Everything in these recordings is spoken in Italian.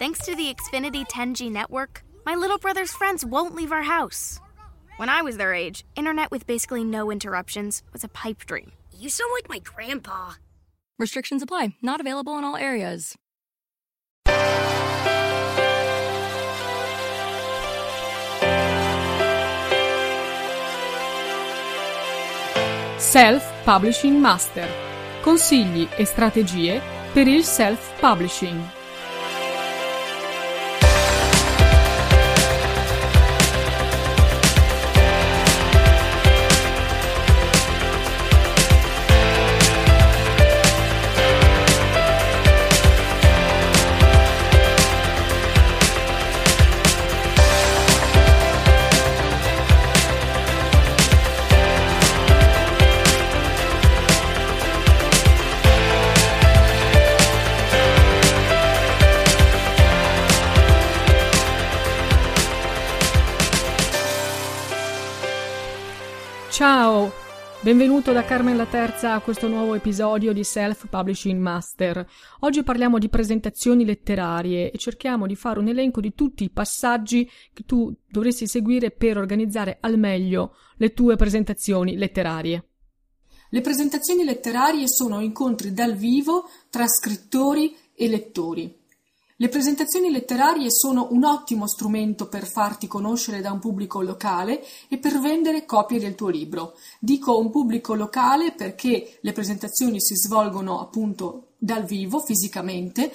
Thanks to the Xfinity 10G network, my little brother's friends won't leave our house. When I was their age, internet with basically no interruptions was a pipe dream. You sound like my grandpa. Restrictions apply, not available in all areas. Self Publishing Master. Consigli e strategie per il self-publishing. Ciao, benvenuto da Carmen la Terza a questo nuovo episodio di Self Publishing Master. Oggi parliamo di presentazioni letterarie e cerchiamo di fare un elenco di tutti i passaggi che tu dovresti seguire per organizzare al meglio le tue presentazioni letterarie. Le presentazioni letterarie sono incontri dal vivo tra scrittori e lettori. Le presentazioni letterarie sono un ottimo strumento per farti conoscere da un pubblico locale e per vendere copie del tuo libro. Dico un pubblico locale perché le presentazioni si svolgono appunto dal vivo, fisicamente,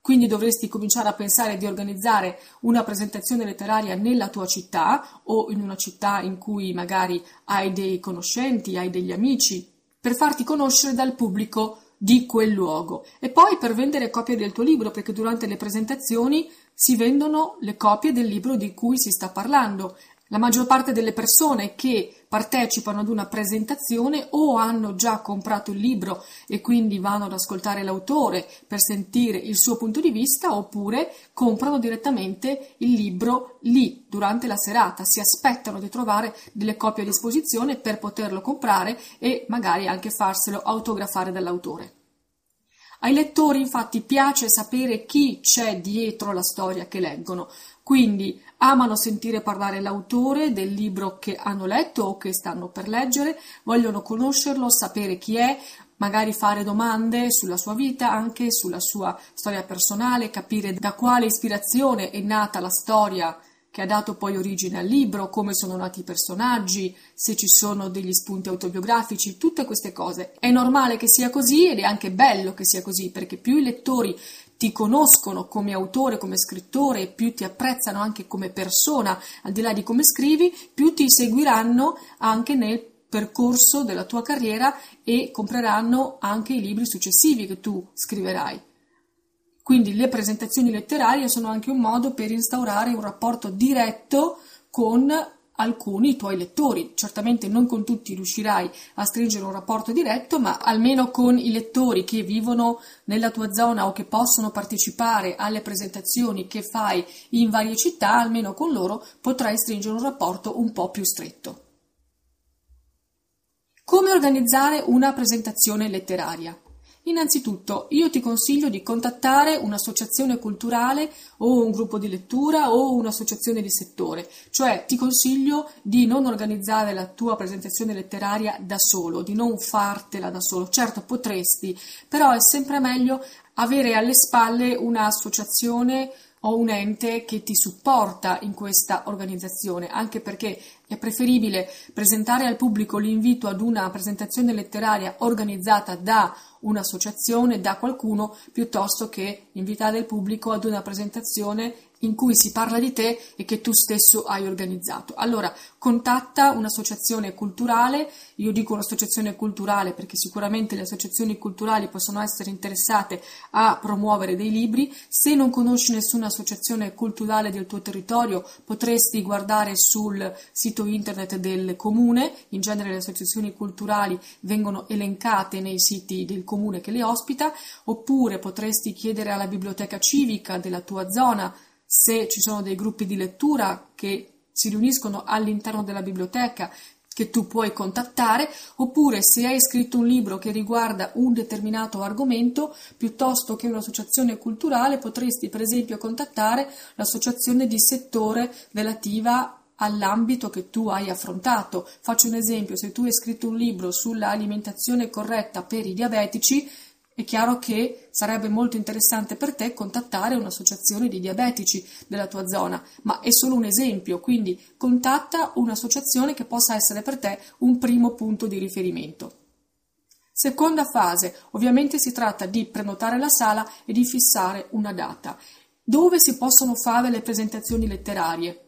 quindi dovresti cominciare a pensare di organizzare una presentazione letteraria nella tua città o in una città in cui magari hai dei conoscenti, hai degli amici, per farti conoscere dal pubblico di quel luogo e poi per vendere copie del tuo libro perché durante le presentazioni si vendono le copie del libro di cui si sta parlando. La maggior parte delle persone che partecipano ad una presentazione o hanno già comprato il libro e quindi vanno ad ascoltare l'autore per sentire il suo punto di vista oppure comprano direttamente il libro lì durante la serata, si aspettano di trovare delle copie a disposizione per poterlo comprare e magari anche farselo autografare dall'autore. Ai lettori infatti piace sapere chi c'è dietro la storia che leggono, quindi amano sentire parlare l'autore del libro che hanno letto o che stanno per leggere, vogliono conoscerlo, sapere chi è, magari fare domande sulla sua vita, anche sulla sua storia personale, capire da quale ispirazione è nata la storia che ha dato poi origine al libro, come sono nati i personaggi, se ci sono degli spunti autobiografici, tutte queste cose. È normale che sia così ed è anche bello che sia così, perché più i lettori ti conoscono come autore, come scrittore, più ti apprezzano anche come persona, al di là di come scrivi, più ti seguiranno anche nel percorso della tua carriera e compreranno anche i libri successivi che tu scriverai. Quindi le presentazioni letterarie sono anche un modo per instaurare un rapporto diretto con alcuni tuoi lettori. Certamente non con tutti riuscirai a stringere un rapporto diretto, ma almeno con i lettori che vivono nella tua zona o che possono partecipare alle presentazioni che fai in varie città, almeno con loro potrai stringere un rapporto un po' più stretto. Come organizzare una presentazione letteraria? Innanzitutto, io ti consiglio di contattare un'associazione culturale o un gruppo di lettura o un'associazione di settore, cioè ti consiglio di non organizzare la tua presentazione letteraria da solo, di non fartela da solo. Certo, potresti, però è sempre meglio avere alle spalle un'associazione o un ente che ti supporta in questa organizzazione, anche perché è preferibile presentare al pubblico l'invito ad una presentazione letteraria organizzata da un'associazione, da qualcuno, piuttosto che invitare il pubblico ad una presentazione in cui si parla di te e che tu stesso hai organizzato. Allora, contatta un'associazione culturale, io dico un'associazione culturale perché sicuramente le associazioni culturali possono essere interessate a promuovere dei libri, se non conosci nessuna associazione culturale del tuo territorio potresti guardare sul sito internet del comune, in genere le associazioni culturali vengono elencate nei siti del comune che le ospita, oppure potresti chiedere alla biblioteca civica della tua zona se ci sono dei gruppi di lettura che si riuniscono all'interno della biblioteca che tu puoi contattare, oppure se hai scritto un libro che riguarda un determinato argomento, piuttosto che un'associazione culturale, potresti per esempio contattare l'associazione di settore relativa all'ambito che tu hai affrontato. Faccio un esempio, se tu hai scritto un libro sull'alimentazione corretta per i diabetici, è chiaro che sarebbe molto interessante per te contattare un'associazione di diabetici della tua zona, ma è solo un esempio, quindi contatta un'associazione che possa essere per te un primo punto di riferimento. Seconda fase, ovviamente si tratta di prenotare la sala e di fissare una data. Dove si possono fare le presentazioni letterarie?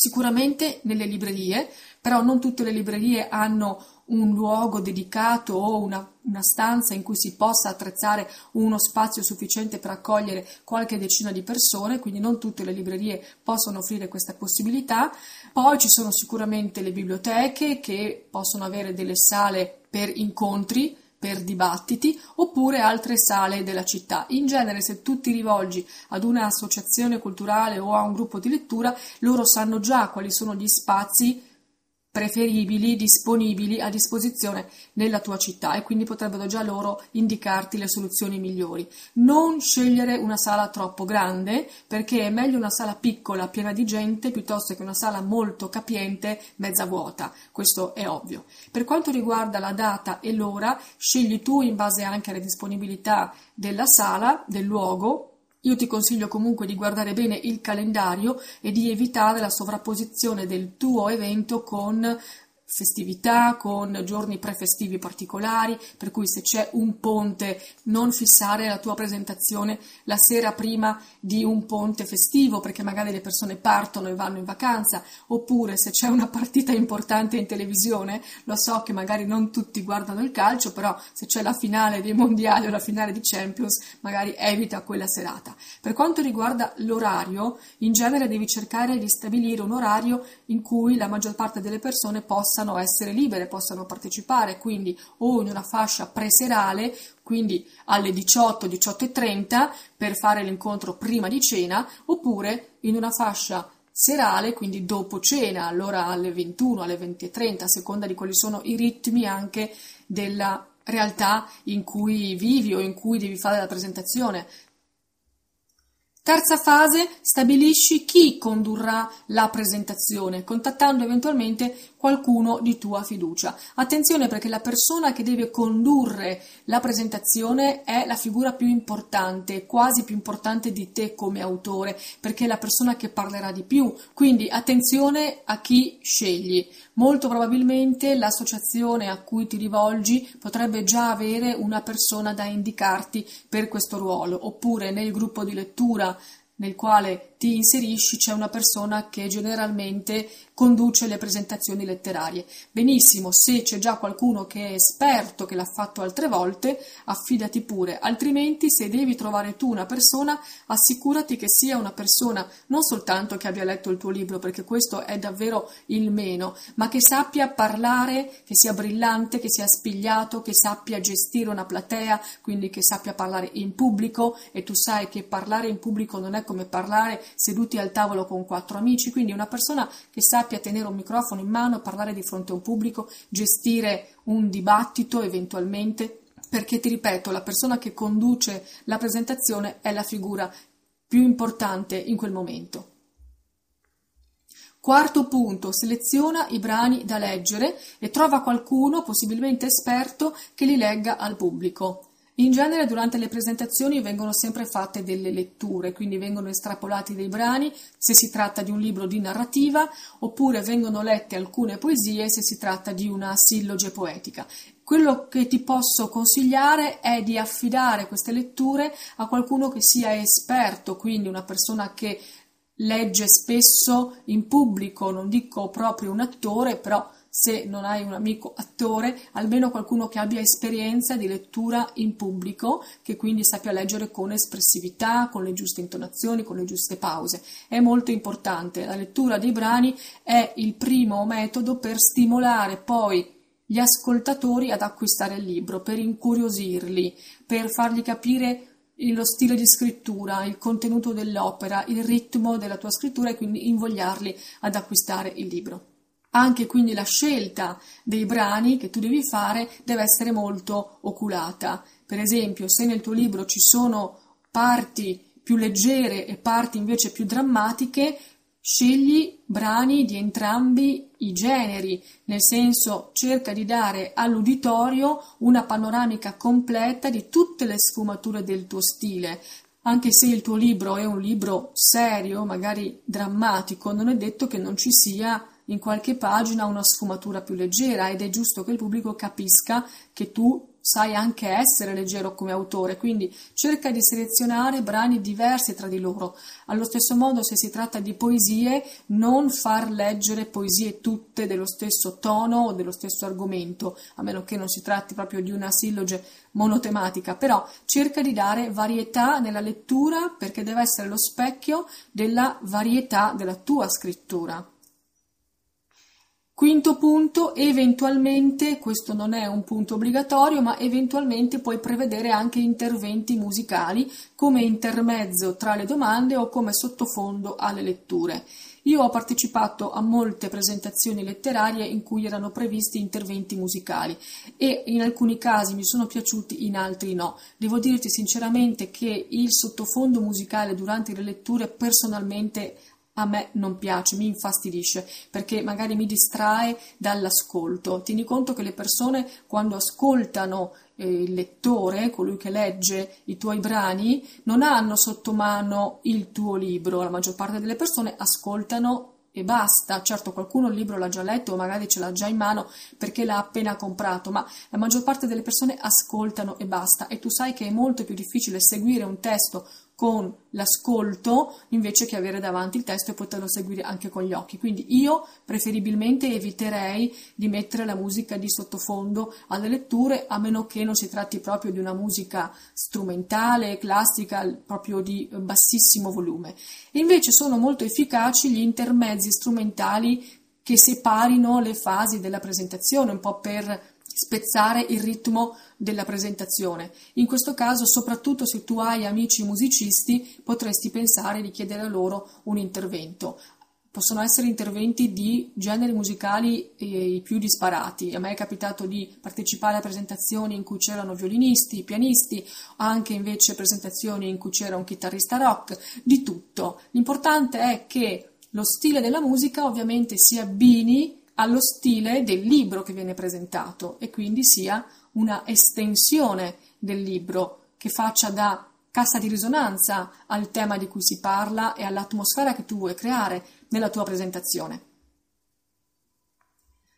Sicuramente nelle librerie, però non tutte le librerie hanno un luogo dedicato o una, una, stanza in cui si possa attrezzare uno spazio sufficiente per accogliere qualche decina di persone, quindi non tutte le librerie possono offrire questa possibilità. Poi ci sono sicuramente le biblioteche che possono avere delle sale per incontri, per dibattiti oppure altre sale della città. In genere se tu ti rivolgi ad un'associazione culturale o a un gruppo di lettura, loro sanno già quali sono gli spazi preferibili, disponibili a disposizione nella tua città e quindi potrebbero già loro indicarti le soluzioni migliori. Non scegliere una sala troppo grande perché è meglio una sala piccola piena di gente piuttosto che una sala molto capiente mezza vuota, questo è ovvio. Per quanto riguarda la data e l'ora, scegli tu in base anche alle disponibilità della sala, del luogo io ti consiglio comunque di guardare bene il calendario e di evitare la sovrapposizione del tuo evento con festività, con giorni prefestivi particolari, per cui se c'è un ponte non fissare la tua presentazione la sera prima di un ponte festivo, perché magari le persone partono e vanno in vacanza, oppure se c'è una partita importante in televisione, lo so che magari non tutti guardano il calcio, però se c'è la finale dei mondiali o la finale di Champions, magari evita quella serata. Per quanto riguarda l'orario, in genere devi cercare di stabilire un orario in cui la maggior parte delle persone possa possano essere libere, possano partecipare, quindi o in una fascia preserale, quindi alle 18, 18.30 per fare l'incontro prima di cena, oppure in una fascia serale, quindi dopo cena, allora alle 21, alle 20.30, a seconda di quali sono i ritmi anche della realtà in cui vivi o in cui devi fare la presentazione. Terza fase, stabilisci chi condurrà la presentazione, contattando eventualmente qualcuno di tua fiducia. Attenzione perché la persona che deve condurre la presentazione è la figura più importante, quasi più importante di te come autore, perché è la persona che parlerà di più. Quindi attenzione a chi scegli. Molto probabilmente l'associazione a cui ti rivolgi potrebbe già avere una persona da indicarti per questo ruolo, oppure nel gruppo di lettura nel quale ti inserisci c'è una persona che generalmente conduce le presentazioni letterarie. Benissimo, se c'è già qualcuno che è esperto, che l'ha fatto altre volte, affidati pure, altrimenti se devi trovare tu una persona, assicurati che sia una persona non soltanto che abbia letto il tuo libro, perché questo è davvero il meno, ma che sappia parlare, che sia brillante, che sia spigliato, che sappia gestire una platea, quindi che sappia parlare in pubblico e tu sai che parlare in pubblico non è come parlare seduti al tavolo con quattro amici, quindi una persona che sappia tenere un microfono in mano, parlare di fronte a un pubblico, gestire un dibattito eventualmente, perché ti ripeto, la persona che conduce la presentazione è la figura più importante in quel momento. Quarto punto, seleziona i brani da leggere e trova qualcuno, possibilmente esperto, che li legga al pubblico. In genere durante le presentazioni vengono sempre fatte delle letture, quindi vengono estrapolati dei brani se si tratta di un libro di narrativa, oppure vengono lette alcune poesie se si tratta di una silloge poetica. Quello che ti posso consigliare è di affidare queste letture a qualcuno che sia esperto, quindi una persona che legge spesso in pubblico, non dico proprio un attore, però se non hai un amico attore, almeno qualcuno che abbia esperienza di lettura in pubblico, che quindi sappia leggere con espressività, con le giuste intonazioni, con le giuste pause. È molto importante. La lettura dei brani è il primo metodo per stimolare poi gli ascoltatori ad acquistare il libro, per incuriosirli, per fargli capire lo stile di scrittura, il contenuto dell'opera, il ritmo della tua scrittura e quindi invogliarli ad acquistare il libro. Anche quindi la scelta dei brani che tu devi fare deve essere molto oculata. Per esempio, se nel tuo libro ci sono parti più leggere e parti invece più drammatiche, scegli brani di entrambi i generi, nel senso cerca di dare all'uditorio una panoramica completa di tutte le sfumature del tuo stile, anche se il tuo libro è un libro serio, magari drammatico, non è detto che non ci sia in qualche pagina una sfumatura più leggera ed è giusto che il pubblico capisca che tu sai anche essere leggero come autore, quindi cerca di selezionare brani diversi tra di loro. Allo stesso modo, se si tratta di poesie, non far leggere poesie tutte dello stesso tono o dello stesso argomento, a meno che non si tratti proprio di una silloge monotematica, però cerca di dare varietà nella lettura perché deve essere lo specchio della varietà della tua scrittura. Quinto punto, eventualmente, questo non è un punto obbligatorio, ma eventualmente puoi prevedere anche interventi musicali come intermezzo tra le domande o come sottofondo alle letture. Io ho partecipato a molte presentazioni letterarie in cui erano previsti interventi musicali e in alcuni casi mi sono piaciuti, in altri no. Devo dirti sinceramente che il sottofondo musicale durante le letture personalmente a me non piace, mi infastidisce perché magari mi distrae dall'ascolto. Tieni conto che le persone quando ascoltano eh, il lettore, colui che legge i tuoi brani, non hanno sotto mano il tuo libro. La maggior parte delle persone ascoltano e basta. Certo, qualcuno il libro l'ha già letto o magari ce l'ha già in mano perché l'ha appena comprato, ma la maggior parte delle persone ascoltano e basta. E tu sai che è molto più difficile seguire un testo con l'ascolto invece che avere davanti il testo e poterlo seguire anche con gli occhi. Quindi io preferibilmente eviterei di mettere la musica di sottofondo alle letture, a meno che non si tratti proprio di una musica strumentale, classica, proprio di bassissimo volume. Invece sono molto efficaci gli intermezzi strumentali che separino le fasi della presentazione, un po' per spezzare il ritmo della presentazione. In questo caso, soprattutto se tu hai amici musicisti, potresti pensare di chiedere a loro un intervento. Possono essere interventi di generi musicali eh, i più disparati. A me è capitato di partecipare a presentazioni in cui c'erano violinisti, pianisti, anche invece presentazioni in cui c'era un chitarrista rock, di tutto. L'importante è che lo stile della musica ovviamente si abbini allo stile del libro che viene presentato e quindi sia una estensione del libro che faccia da cassa di risonanza al tema di cui si parla e all'atmosfera che tu vuoi creare nella tua presentazione.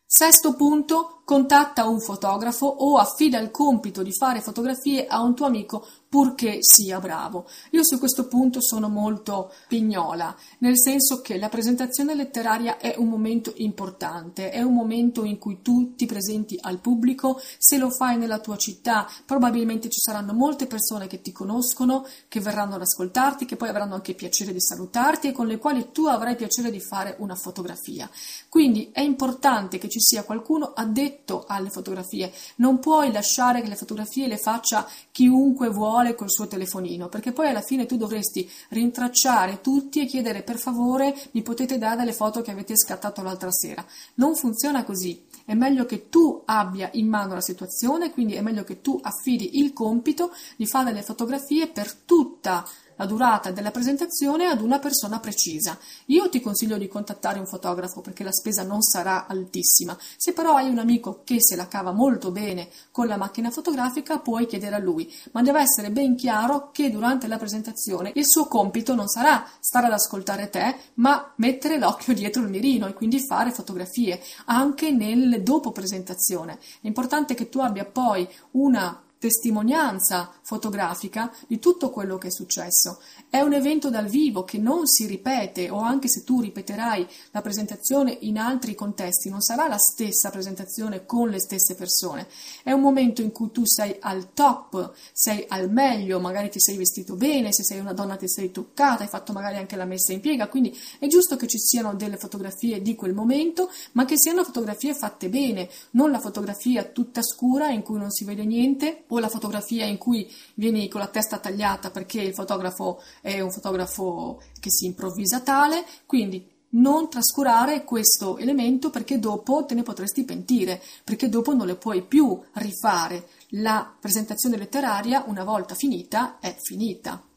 Sesto punto, contatta un fotografo o affida il compito di fare fotografie a un tuo amico purché sia bravo. Io su questo punto sono molto pignola, nel senso che la presentazione letteraria è un momento importante, è un momento in cui tu ti presenti al pubblico, se lo fai nella tua città probabilmente ci saranno molte persone che ti conoscono, che verranno ad ascoltarti, che poi avranno anche piacere di salutarti e con le quali tu avrai piacere di fare una fotografia. Quindi è importante che ci sia qualcuno addetto alle fotografie, non puoi lasciare che le fotografie le faccia chiunque vuole vuole col suo telefonino, perché poi alla fine tu dovresti rintracciare tutti e chiedere per favore mi potete dare le foto che avete scattato l'altra sera. Non funziona così. È meglio che tu abbia in mano la situazione, quindi è meglio che tu affidi il compito di fare le fotografie per tutta la durata della presentazione ad una persona precisa. Io ti consiglio di contattare un fotografo perché la spesa non sarà altissima. Se però hai un amico che se la cava molto bene con la macchina fotografica, puoi chiedere a lui, ma deve essere ben chiaro che durante la presentazione il suo compito non sarà stare ad ascoltare te, ma mettere l'occhio dietro il mirino e quindi fare fotografie anche nel dopo presentazione. È importante che tu abbia poi una testimonianza fotografica di tutto quello che è successo. È un evento dal vivo che non si ripete o anche se tu ripeterai la presentazione in altri contesti, non sarà la stessa presentazione con le stesse persone. È un momento in cui tu sei al top, sei al meglio, magari ti sei vestito bene, se sei una donna ti sei toccata, hai fatto magari anche la messa in piega, quindi è giusto che ci siano delle fotografie di quel momento, ma che siano fotografie fatte bene, non la fotografia tutta scura in cui non si vede niente o la fotografia in cui vieni con la testa tagliata perché il fotografo è un fotografo che si improvvisa tale, quindi non trascurare questo elemento perché dopo te ne potresti pentire, perché dopo non le puoi più rifare. La presentazione letteraria, una volta finita, è finita.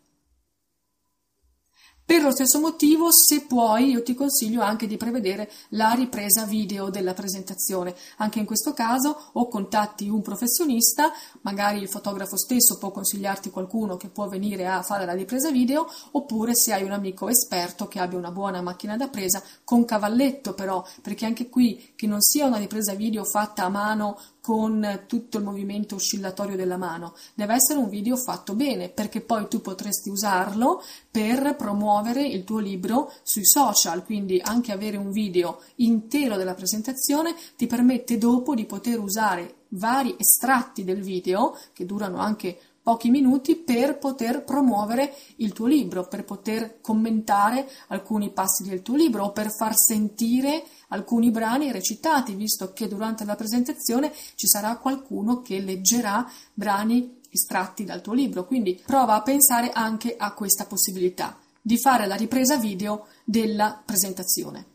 Per lo stesso motivo, se puoi, io ti consiglio anche di prevedere la ripresa video della presentazione. Anche in questo caso o contatti un professionista, magari il fotografo stesso può consigliarti qualcuno che può venire a fare la ripresa video, oppure se hai un amico esperto che abbia una buona macchina da presa con cavalletto però, perché anche qui che non sia una ripresa video fatta a mano con tutto il movimento oscillatorio della mano, deve essere un video fatto bene perché poi tu potresti usarlo per promuovere il tuo libro sui social, quindi anche avere un video intero della presentazione ti permette dopo di poter usare vari estratti del video che durano anche pochi minuti per poter promuovere il tuo libro, per poter commentare alcuni passi del tuo libro o per far sentire alcuni brani recitati, visto che durante la presentazione ci sarà qualcuno che leggerà brani estratti dal tuo libro. Quindi prova a pensare anche a questa possibilità di fare la ripresa video della presentazione.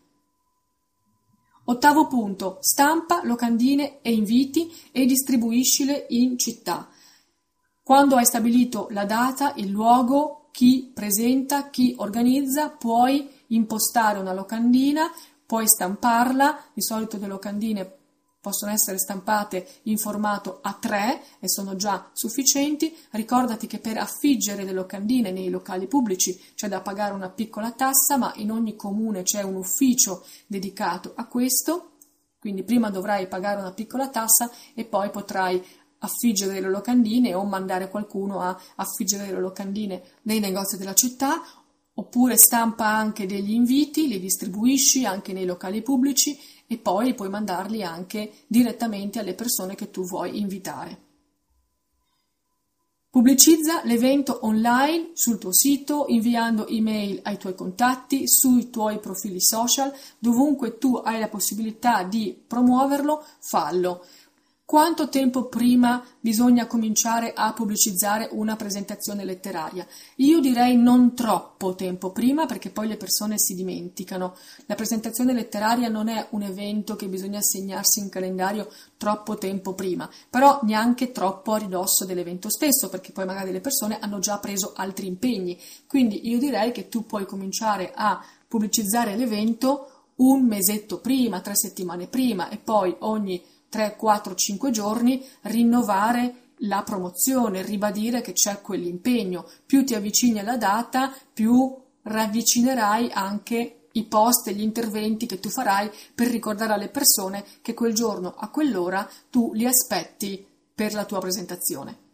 Ottavo punto, stampa locandine e inviti e distribuiscile in città. Quando hai stabilito la data, il luogo, chi presenta, chi organizza, puoi impostare una locandina, puoi stamparla, di solito le locandine possono essere stampate in formato A3 e sono già sufficienti. Ricordati che per affiggere le locandine nei locali pubblici c'è da pagare una piccola tassa, ma in ogni comune c'è un ufficio dedicato a questo. Quindi prima dovrai pagare una piccola tassa e poi potrai affiggere le locandine o mandare qualcuno a affiggere le locandine nei negozi della città oppure stampa anche degli inviti, li distribuisci anche nei locali pubblici e poi puoi mandarli anche direttamente alle persone che tu vuoi invitare. Pubblicizza l'evento online sul tuo sito, inviando email ai tuoi contatti, sui tuoi profili social, dovunque tu hai la possibilità di promuoverlo, fallo. Quanto tempo prima bisogna cominciare a pubblicizzare una presentazione letteraria? Io direi non troppo tempo prima perché poi le persone si dimenticano. La presentazione letteraria non è un evento che bisogna segnarsi in calendario troppo tempo prima, però neanche troppo a ridosso dell'evento stesso perché poi magari le persone hanno già preso altri impegni. Quindi io direi che tu puoi cominciare a pubblicizzare l'evento un mesetto prima, tre settimane prima e poi ogni 3, 4, 5 giorni rinnovare la promozione, ribadire che c'è quell'impegno. Più ti avvicini alla data, più ravvicinerai anche i post e gli interventi che tu farai per ricordare alle persone che quel giorno a quell'ora tu li aspetti per la tua presentazione.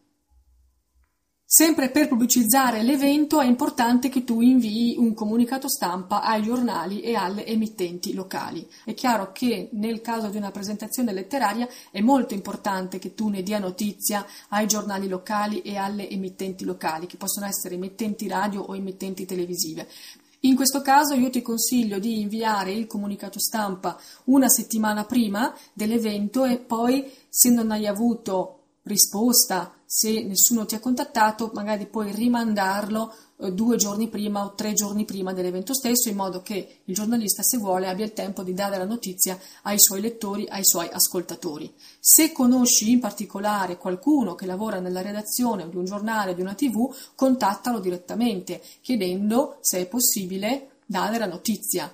Sempre per pubblicizzare l'evento è importante che tu invii un comunicato stampa ai giornali e alle emittenti locali. È chiaro che nel caso di una presentazione letteraria è molto importante che tu ne dia notizia ai giornali locali e alle emittenti locali, che possono essere emittenti radio o emittenti televisive. In questo caso io ti consiglio di inviare il comunicato stampa una settimana prima dell'evento e poi se non hai avuto risposta, se nessuno ti ha contattato, magari puoi rimandarlo eh, due giorni prima o tre giorni prima dell'evento stesso, in modo che il giornalista, se vuole, abbia il tempo di dare la notizia ai suoi lettori, ai suoi ascoltatori. Se conosci in particolare qualcuno che lavora nella redazione di un giornale di una tv, contattalo direttamente, chiedendo se è possibile dare la notizia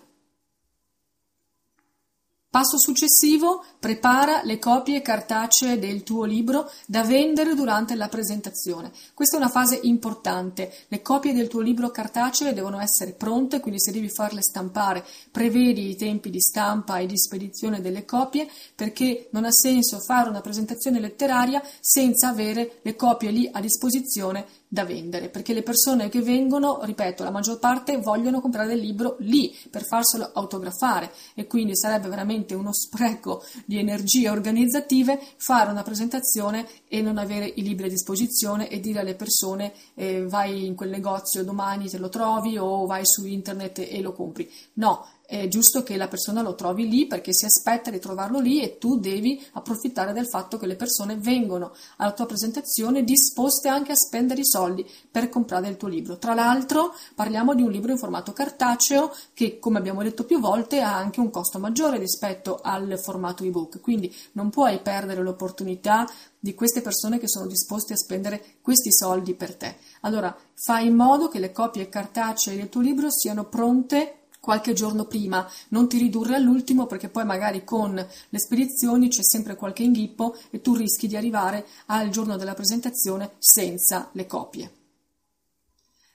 Passo successivo, prepara le copie cartacee del tuo libro da vendere durante la presentazione. Questa è una fase importante. Le copie del tuo libro cartacee devono essere pronte, quindi se devi farle stampare, prevedi i tempi di stampa e di spedizione delle copie, perché non ha senso fare una presentazione letteraria senza avere le copie lì a disposizione da vendere, perché le persone che vengono, ripeto, la maggior parte vogliono comprare il libro lì per farselo autografare e quindi sarebbe veramente uno spreco di energie organizzative fare una presentazione e non avere i libri a disposizione e dire alle persone eh, vai in quel negozio domani te lo trovi o vai su internet e lo compri. No, è giusto che la persona lo trovi lì perché si aspetta di trovarlo lì e tu devi approfittare del fatto che le persone vengono alla tua presentazione disposte anche a spendere i soldi per comprare il tuo libro. Tra l'altro parliamo di un libro in formato cartaceo che, come abbiamo detto più volte, ha anche un costo maggiore rispetto al formato ebook, quindi non puoi perdere l'opportunità di queste persone che sono disposte a spendere questi soldi per te. Allora, fai in modo che le copie cartacee del tuo libro siano pronte qualche giorno prima, non ti ridurre all'ultimo perché poi magari con le spedizioni c'è sempre qualche inghippo e tu rischi di arrivare al giorno della presentazione senza le copie.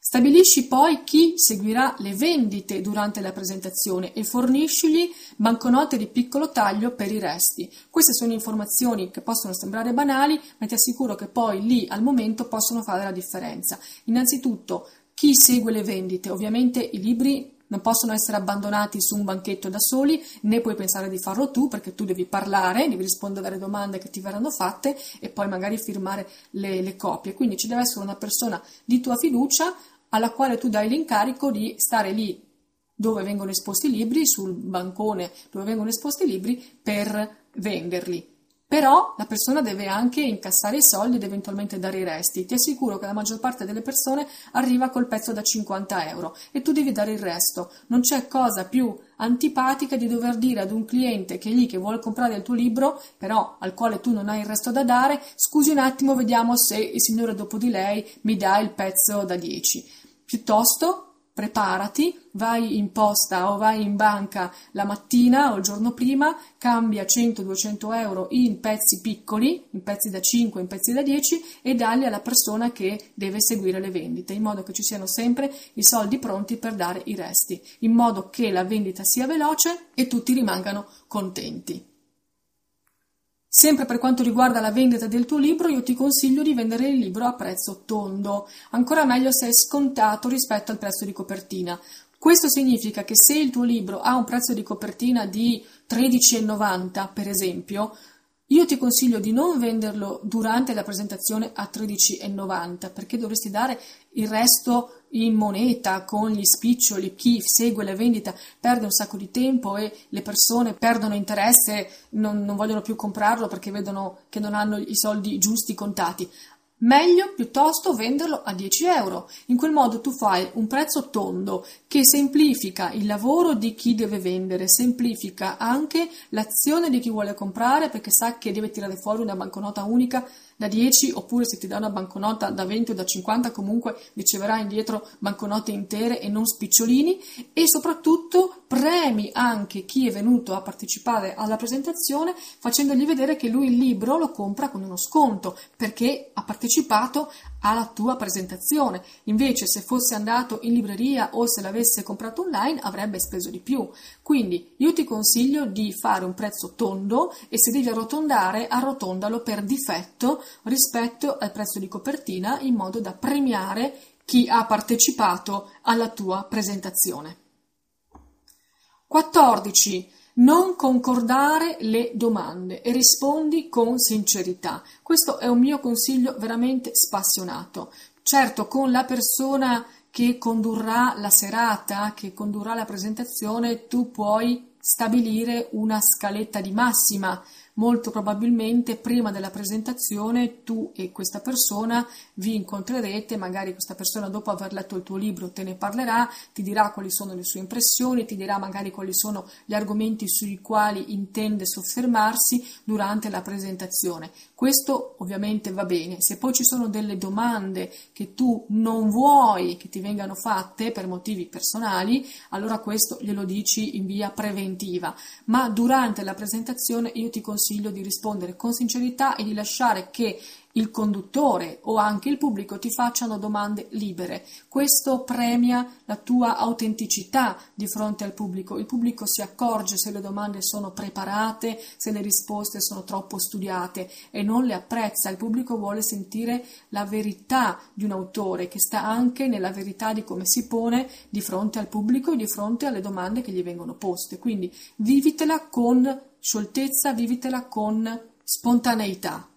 Stabilisci poi chi seguirà le vendite durante la presentazione e forniscigli banconote di piccolo taglio per i resti. Queste sono informazioni che possono sembrare banali, ma ti assicuro che poi lì al momento possono fare la differenza. Innanzitutto, chi segue le vendite? Ovviamente i libri non possono essere abbandonati su un banchetto da soli, né puoi pensare di farlo tu perché tu devi parlare, devi rispondere alle domande che ti verranno fatte e poi magari firmare le, le copie. Quindi ci deve essere una persona di tua fiducia alla quale tu dai l'incarico di stare lì dove vengono esposti i libri, sul bancone dove vengono esposti i libri, per venderli. Però la persona deve anche incassare i soldi ed eventualmente dare i resti. Ti assicuro che la maggior parte delle persone arriva col pezzo da 50 euro e tu devi dare il resto. Non c'è cosa più antipatica di dover dire ad un cliente che è lì che vuole comprare il tuo libro, però al quale tu non hai il resto da dare, scusi un attimo, vediamo se il signore dopo di lei mi dà il pezzo da 10. Piuttosto preparati, vai in posta o vai in banca la mattina o il giorno prima, cambia 100-200 euro in pezzi piccoli, in pezzi da 5, in pezzi da 10 e dalli alla persona che deve seguire le vendite, in modo che ci siano sempre i soldi pronti per dare i resti, in modo che la vendita sia veloce e tutti rimangano contenti. Sempre per quanto riguarda la vendita del tuo libro, io ti consiglio di vendere il libro a prezzo tondo, ancora meglio se è scontato rispetto al prezzo di copertina. Questo significa che se il tuo libro ha un prezzo di copertina di 13,90 per esempio, io ti consiglio di non venderlo durante la presentazione a 13,90 perché dovresti dare il resto in moneta con gli spiccioli. Chi segue la vendita perde un sacco di tempo e le persone perdono interesse, non, non vogliono più comprarlo perché vedono che non hanno i soldi giusti contati. Meglio piuttosto venderlo a 10 euro. In quel modo tu fai un prezzo tondo che semplifica il lavoro di chi deve vendere, semplifica anche l'azione di chi vuole comprare perché sa che deve tirare fuori una banconota unica da 10 oppure se ti dà una banconota da 20 o da 50 comunque riceverai indietro banconote intere e non spicciolini e soprattutto premi anche chi è venuto a partecipare alla presentazione facendogli vedere che lui il libro lo compra con uno sconto perché ha partecipato alla tua presentazione. Invece, se fosse andato in libreria o se l'avesse comprato online, avrebbe speso di più. Quindi, io ti consiglio di fare un prezzo tondo e se devi arrotondare, arrotondalo per difetto rispetto al prezzo di copertina in modo da premiare chi ha partecipato alla tua presentazione. 14. Non concordare le domande e rispondi con sincerità. Questo è un mio consiglio veramente spassionato. Certo, con la persona che condurrà la serata, che condurrà la presentazione, tu puoi stabilire una scaletta di massima, molto probabilmente prima della presentazione tu e questa persona vi incontrerete, magari questa persona dopo aver letto il tuo libro te ne parlerà, ti dirà quali sono le sue impressioni, ti dirà magari quali sono gli argomenti sui quali intende soffermarsi durante la presentazione. Questo ovviamente va bene, se poi ci sono delle domande che tu non vuoi che ti vengano fatte per motivi personali, allora questo glielo dici in via preventiva, ma durante la presentazione io ti consiglio consiglio di rispondere con sincerità e di lasciare che il conduttore o anche il pubblico ti facciano domande libere. Questo premia la tua autenticità di fronte al pubblico. Il pubblico si accorge se le domande sono preparate, se le risposte sono troppo studiate e non le apprezza. Il pubblico vuole sentire la verità di un autore che sta anche nella verità di come si pone di fronte al pubblico e di fronte alle domande che gli vengono poste. Quindi vivitela con scioltezza, vivitela con spontaneità.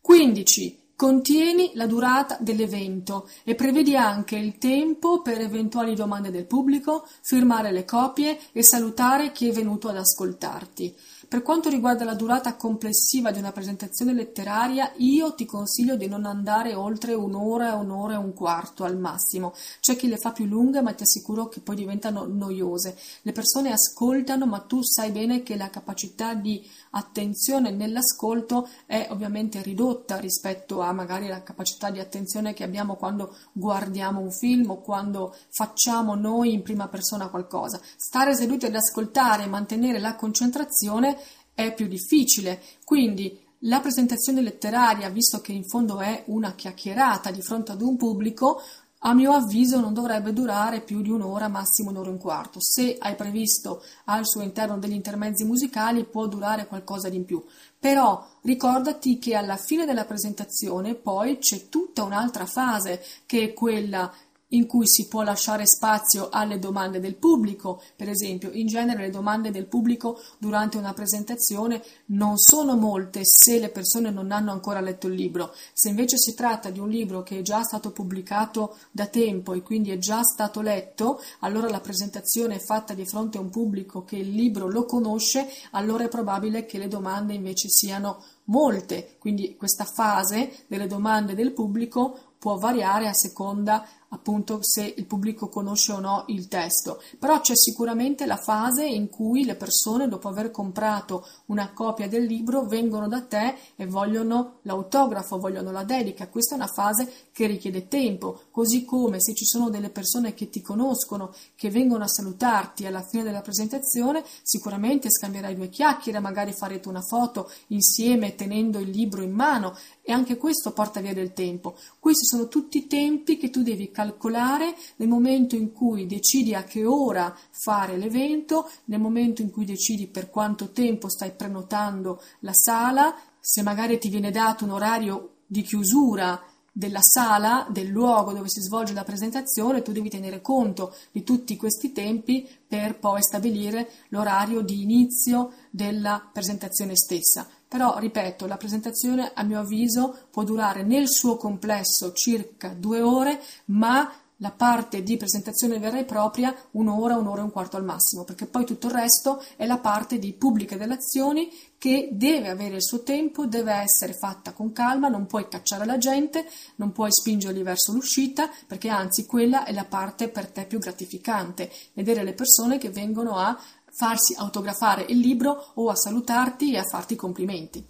15. Contieni la durata dell'evento e prevedi anche il tempo per eventuali domande del pubblico, firmare le copie e salutare chi è venuto ad ascoltarti. Per quanto riguarda la durata complessiva di una presentazione letteraria, io ti consiglio di non andare oltre un'ora, un'ora e un quarto al massimo. C'è chi le fa più lunghe, ma ti assicuro che poi diventano noiose. Le persone ascoltano, ma tu sai bene che la capacità di attenzione nell'ascolto è ovviamente ridotta rispetto a magari la capacità di attenzione che abbiamo quando guardiamo un film o quando facciamo noi in prima persona qualcosa. Stare seduti ad ascoltare e mantenere la concentrazione è più difficile. Quindi la presentazione letteraria, visto che in fondo è una chiacchierata di fronte ad un pubblico, a mio avviso non dovrebbe durare più di un'ora, massimo un'ora e un quarto. Se hai previsto al suo interno degli intermezzi musicali può durare qualcosa di in più. Però ricordati che alla fine della presentazione poi c'è tutta un'altra fase che è quella in cui si può lasciare spazio alle domande del pubblico. Per esempio, in genere le domande del pubblico durante una presentazione non sono molte se le persone non hanno ancora letto il libro. Se invece si tratta di un libro che è già stato pubblicato da tempo e quindi è già stato letto, allora la presentazione è fatta di fronte a un pubblico che il libro lo conosce, allora è probabile che le domande invece siano molte. Quindi questa fase delle domande del pubblico può variare a seconda appunto se il pubblico conosce o no il testo, però c'è sicuramente la fase in cui le persone dopo aver comprato una copia del libro vengono da te e vogliono l'autografo, vogliono la dedica, questa è una fase che richiede tempo, così come se ci sono delle persone che ti conoscono, che vengono a salutarti alla fine della presentazione, sicuramente scambierai due chiacchiere, magari farete una foto insieme tenendo il libro in mano e anche questo porta via del tempo. Questi sono tutti tempi che tu devi calcolare nel momento in cui decidi a che ora fare l'evento, nel momento in cui decidi per quanto tempo stai prenotando la sala, se magari ti viene dato un orario di chiusura della sala, del luogo dove si svolge la presentazione, tu devi tenere conto di tutti questi tempi per poi stabilire l'orario di inizio della presentazione stessa. Però, ripeto, la presentazione a mio avviso può durare nel suo complesso circa due ore, ma la parte di presentazione vera e propria un'ora, un'ora e un quarto al massimo, perché poi tutto il resto è la parte di pubbliche relazioni che deve avere il suo tempo, deve essere fatta con calma, non puoi cacciare la gente, non puoi spingerli verso l'uscita, perché anzi quella è la parte per te più gratificante, vedere le persone che vengono a farsi autografare il libro o a salutarti e a farti complimenti.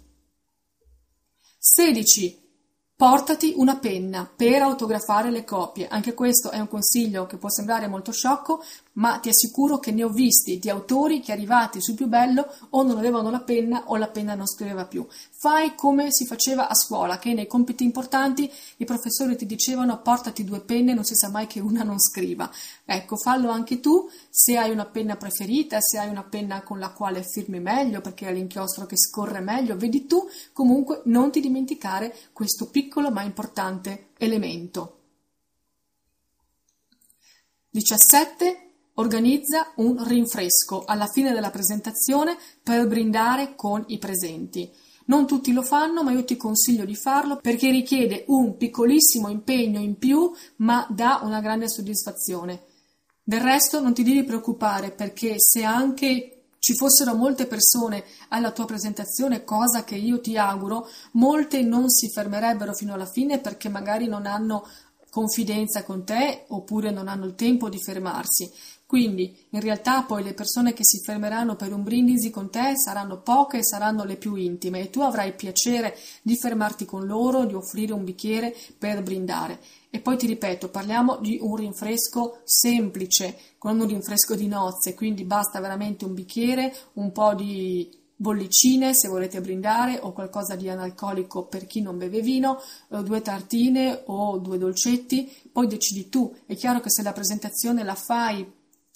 16. Portati una penna per autografare le copie. Anche questo è un consiglio che può sembrare molto sciocco, ma ti assicuro che ne ho visti di autori che arrivati sul più bello o non avevano la penna o la penna non scriveva più. Fai come si faceva a scuola, che nei compiti importanti i professori ti dicevano portati due penne, non si sa mai che una non scriva. Ecco, fallo anche tu, se hai una penna preferita, se hai una penna con la quale firmi meglio, perché hai l'inchiostro che scorre meglio, vedi tu, comunque non ti dimenticare questo piccolo ma importante elemento. 17 Organizza un rinfresco alla fine della presentazione per brindare con i presenti. Non tutti lo fanno, ma io ti consiglio di farlo perché richiede un piccolissimo impegno in più, ma dà una grande soddisfazione. Del resto non ti devi preoccupare perché se anche ci fossero molte persone alla tua presentazione, cosa che io ti auguro, molte non si fermerebbero fino alla fine perché magari non hanno confidenza con te oppure non hanno il tempo di fermarsi. Quindi in realtà poi le persone che si fermeranno per un brindisi con te saranno poche e saranno le più intime e tu avrai piacere di fermarti con loro, di offrire un bicchiere per brindare. E poi ti ripeto, parliamo di un rinfresco semplice, non un rinfresco di nozze, quindi basta veramente un bicchiere, un po' di bollicine se volete brindare o qualcosa di analcolico per chi non beve vino, eh, due tartine o due dolcetti, poi decidi tu. È chiaro che se la presentazione la fai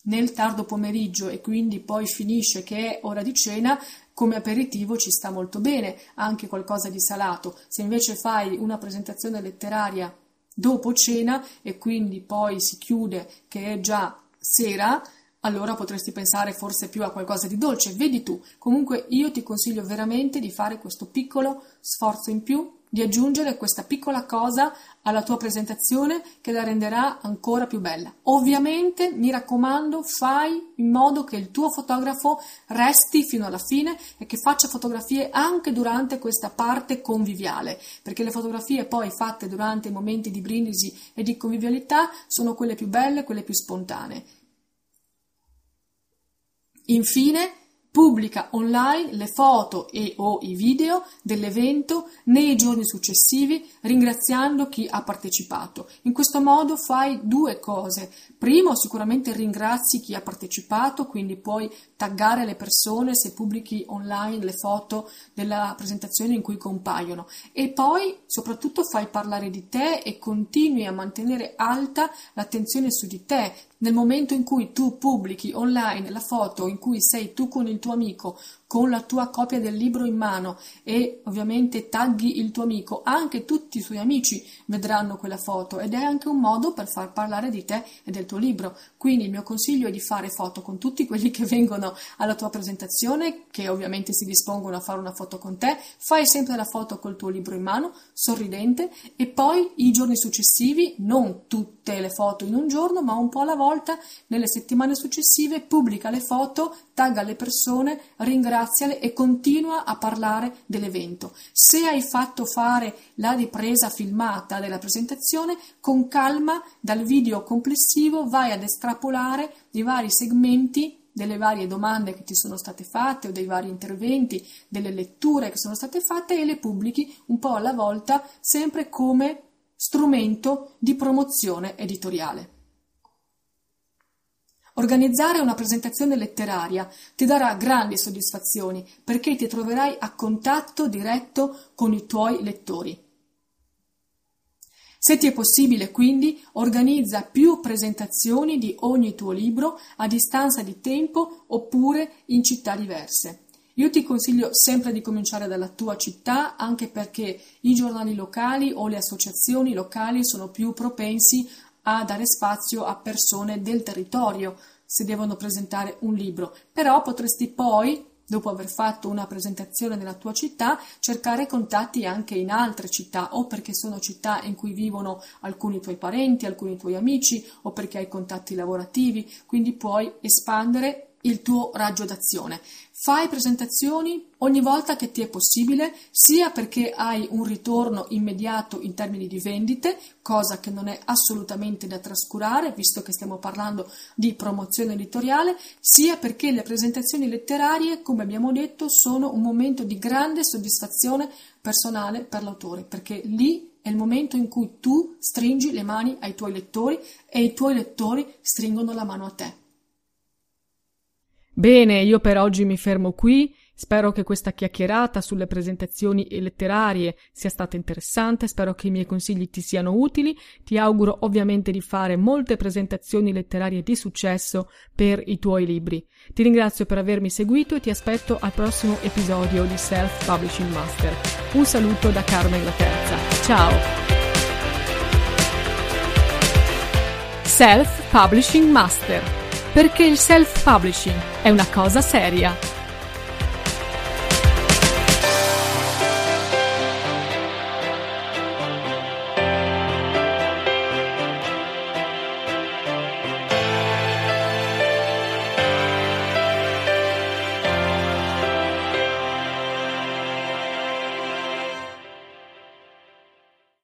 nel tardo pomeriggio e quindi poi finisce che è ora di cena, come aperitivo ci sta molto bene, anche qualcosa di salato. Se invece fai una presentazione letteraria dopo cena e quindi poi si chiude che è già sera, allora potresti pensare forse più a qualcosa di dolce. Vedi tu. Comunque io ti consiglio veramente di fare questo piccolo sforzo in più di aggiungere questa piccola cosa alla tua presentazione che la renderà ancora più bella. Ovviamente, mi raccomando, fai in modo che il tuo fotografo resti fino alla fine e che faccia fotografie anche durante questa parte conviviale, perché le fotografie poi fatte durante i momenti di brindisi e di convivialità sono quelle più belle, quelle più spontanee. Infine, Pubblica online le foto e o i video dell'evento nei giorni successivi ringraziando chi ha partecipato. In questo modo fai due cose. Primo, sicuramente ringrazi chi ha partecipato, quindi puoi taggare le persone se pubblichi online le foto della presentazione in cui compaiono e poi soprattutto fai parlare di te e continui a mantenere alta l'attenzione su di te, nel momento in cui tu pubblichi online la foto in cui sei tu con il tuo amico, con la tua copia del libro in mano e ovviamente tagghi il tuo amico, anche tutti i suoi amici vedranno quella foto ed è anche un modo per far parlare di te e del tuo libro. Quindi il mio consiglio è di fare foto con tutti quelli che vengono alla tua presentazione, che ovviamente si dispongono a fare una foto con te, fai sempre la foto col tuo libro in mano, sorridente e poi i giorni successivi, non tutte le foto in un giorno, ma un po' alla volta, nelle settimane successive pubblica le foto, tagga le persone, ringraziale e continua a parlare dell'evento. Se hai fatto fare la ripresa filmata della presentazione, con calma dal video complessivo vai ad estrapolare i vari segmenti delle varie domande che ti sono state fatte o dei vari interventi, delle letture che sono state fatte e le pubblichi un po' alla volta, sempre come strumento di promozione editoriale. Organizzare una presentazione letteraria ti darà grandi soddisfazioni perché ti troverai a contatto diretto con i tuoi lettori. Se ti è possibile, quindi, organizza più presentazioni di ogni tuo libro a distanza di tempo oppure in città diverse. Io ti consiglio sempre di cominciare dalla tua città, anche perché i giornali locali o le associazioni locali sono più propensi a dare spazio a persone del territorio se devono presentare un libro, però potresti poi dopo aver fatto una presentazione nella tua città, cercare contatti anche in altre città, o perché sono città in cui vivono alcuni tuoi parenti, alcuni tuoi amici, o perché hai contatti lavorativi, quindi puoi espandere il tuo raggio d'azione. Fai presentazioni ogni volta che ti è possibile, sia perché hai un ritorno immediato in termini di vendite, cosa che non è assolutamente da trascurare, visto che stiamo parlando di promozione editoriale, sia perché le presentazioni letterarie, come abbiamo detto, sono un momento di grande soddisfazione personale per l'autore, perché lì è il momento in cui tu stringi le mani ai tuoi lettori e i tuoi lettori stringono la mano a te. Bene, io per oggi mi fermo qui. Spero che questa chiacchierata sulle presentazioni letterarie sia stata interessante, spero che i miei consigli ti siano utili. Ti auguro ovviamente di fare molte presentazioni letterarie di successo per i tuoi libri. Ti ringrazio per avermi seguito e ti aspetto al prossimo episodio di Self Publishing Master. Un saluto da Carmen la Terza. Ciao! Self Publishing Master perché il self-publishing è una cosa seria.